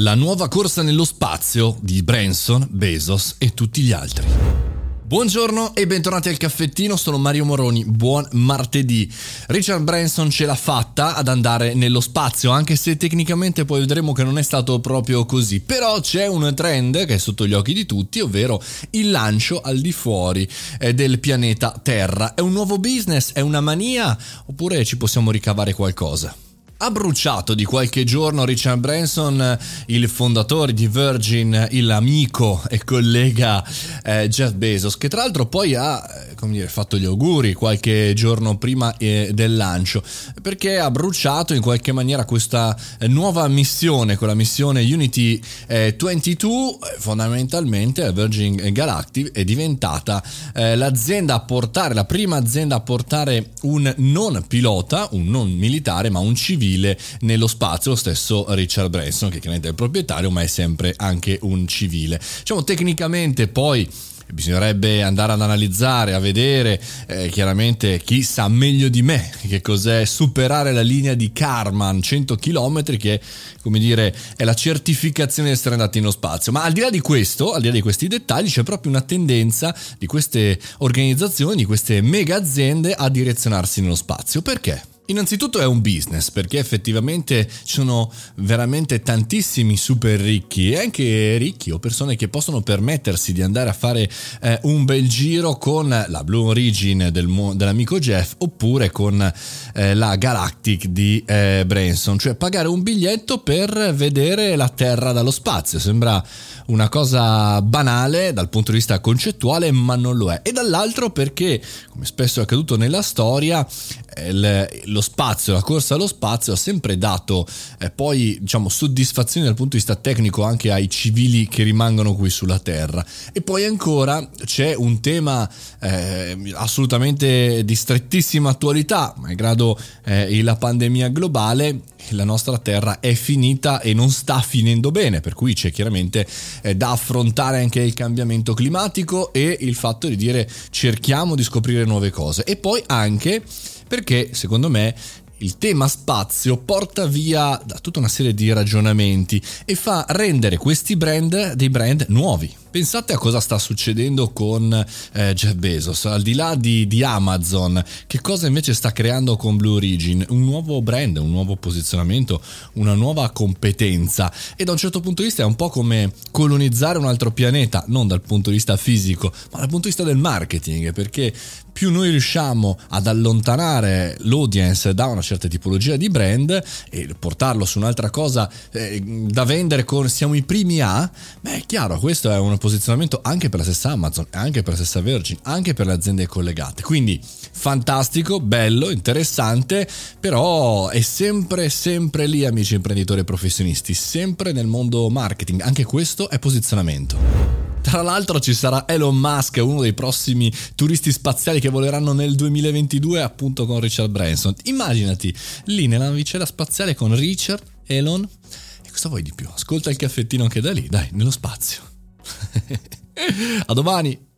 La nuova corsa nello spazio di Branson, Bezos e tutti gli altri. Buongiorno e bentornati al caffettino, sono Mario Moroni, buon martedì. Richard Branson ce l'ha fatta ad andare nello spazio, anche se tecnicamente poi vedremo che non è stato proprio così. Però c'è un trend che è sotto gli occhi di tutti, ovvero il lancio al di fuori eh, del pianeta Terra. È un nuovo business? È una mania? Oppure ci possiamo ricavare qualcosa? Ha bruciato di qualche giorno Richard Branson, il fondatore di Virgin, il amico e collega eh, Jeff Bezos, che tra l'altro poi ha eh, dire, fatto gli auguri qualche giorno prima eh, del lancio, perché ha bruciato in qualche maniera questa eh, nuova missione, con la missione Unity 22, eh, fondamentalmente Virgin Galactic è diventata l'azienda a portare, la prima azienda a portare un non pilota, un non militare, ma un civile civile nello spazio, lo stesso Richard Branson, che chiaramente è il proprietario, ma è sempre anche un civile. Diciamo tecnicamente poi bisognerebbe andare ad analizzare, a vedere eh, chiaramente chi sa meglio di me che cos'è superare la linea di Karman 100 km che come dire è la certificazione di essere andati nello spazio ma al di là di questo, al di là di questi dettagli c'è proprio una tendenza di queste organizzazioni, di queste mega aziende a direzionarsi nello spazio perché? Innanzitutto è un business perché effettivamente ci sono veramente tantissimi super ricchi e anche ricchi o persone che possono permettersi di andare a fare eh, un bel giro con la Blue Origin del, dell'amico Jeff oppure con eh, la Galactic di eh, Branson, cioè pagare un biglietto per vedere la Terra dallo spazio. Sembra una cosa banale dal punto di vista concettuale, ma non lo è. E dall'altro perché, come spesso è accaduto nella storia, il, lo spazio, la corsa allo spazio ha sempre dato eh, poi diciamo soddisfazione dal punto di vista tecnico anche ai civili che rimangono qui sulla Terra. E poi ancora c'è un tema eh, assolutamente di strettissima attualità, malgrado eh, la pandemia globale, la nostra Terra è finita e non sta finendo bene, per cui c'è chiaramente eh, da affrontare anche il cambiamento climatico e il fatto di dire cerchiamo di scoprire nuove cose. E poi anche perché secondo me il tema spazio porta via da tutta una serie di ragionamenti e fa rendere questi brand dei brand nuovi. Pensate a cosa sta succedendo con eh, Jeff Bezos, al di là di, di, Amazon, che cosa invece sta creando con Blue Origin? Un nuovo brand, un nuovo posizionamento, una nuova competenza e da un certo punto di vista è un po' come colonizzare un altro pianeta, non dal punto di vista fisico, ma dal punto di vista del marketing, perché più noi riusciamo ad allontanare l'audience da una certa tipologia di brand e portarlo su un'altra cosa eh, da vendere con siamo i primi a, beh è chiaro, questo è un posizionamento anche per la stessa Amazon, anche per la stessa Virgin, anche per le aziende collegate. Quindi fantastico, bello, interessante, però è sempre, sempre lì amici imprenditori e professionisti, sempre nel mondo marketing, anche questo è posizionamento. Tra l'altro ci sarà Elon Musk, uno dei prossimi turisti spaziali che voleranno nel 2022 appunto con Richard Branson. Immaginati lì nella navicella spaziale con Richard, Elon e cosa vuoi di più? Ascolta il caffettino anche da lì, dai, nello spazio. A domani!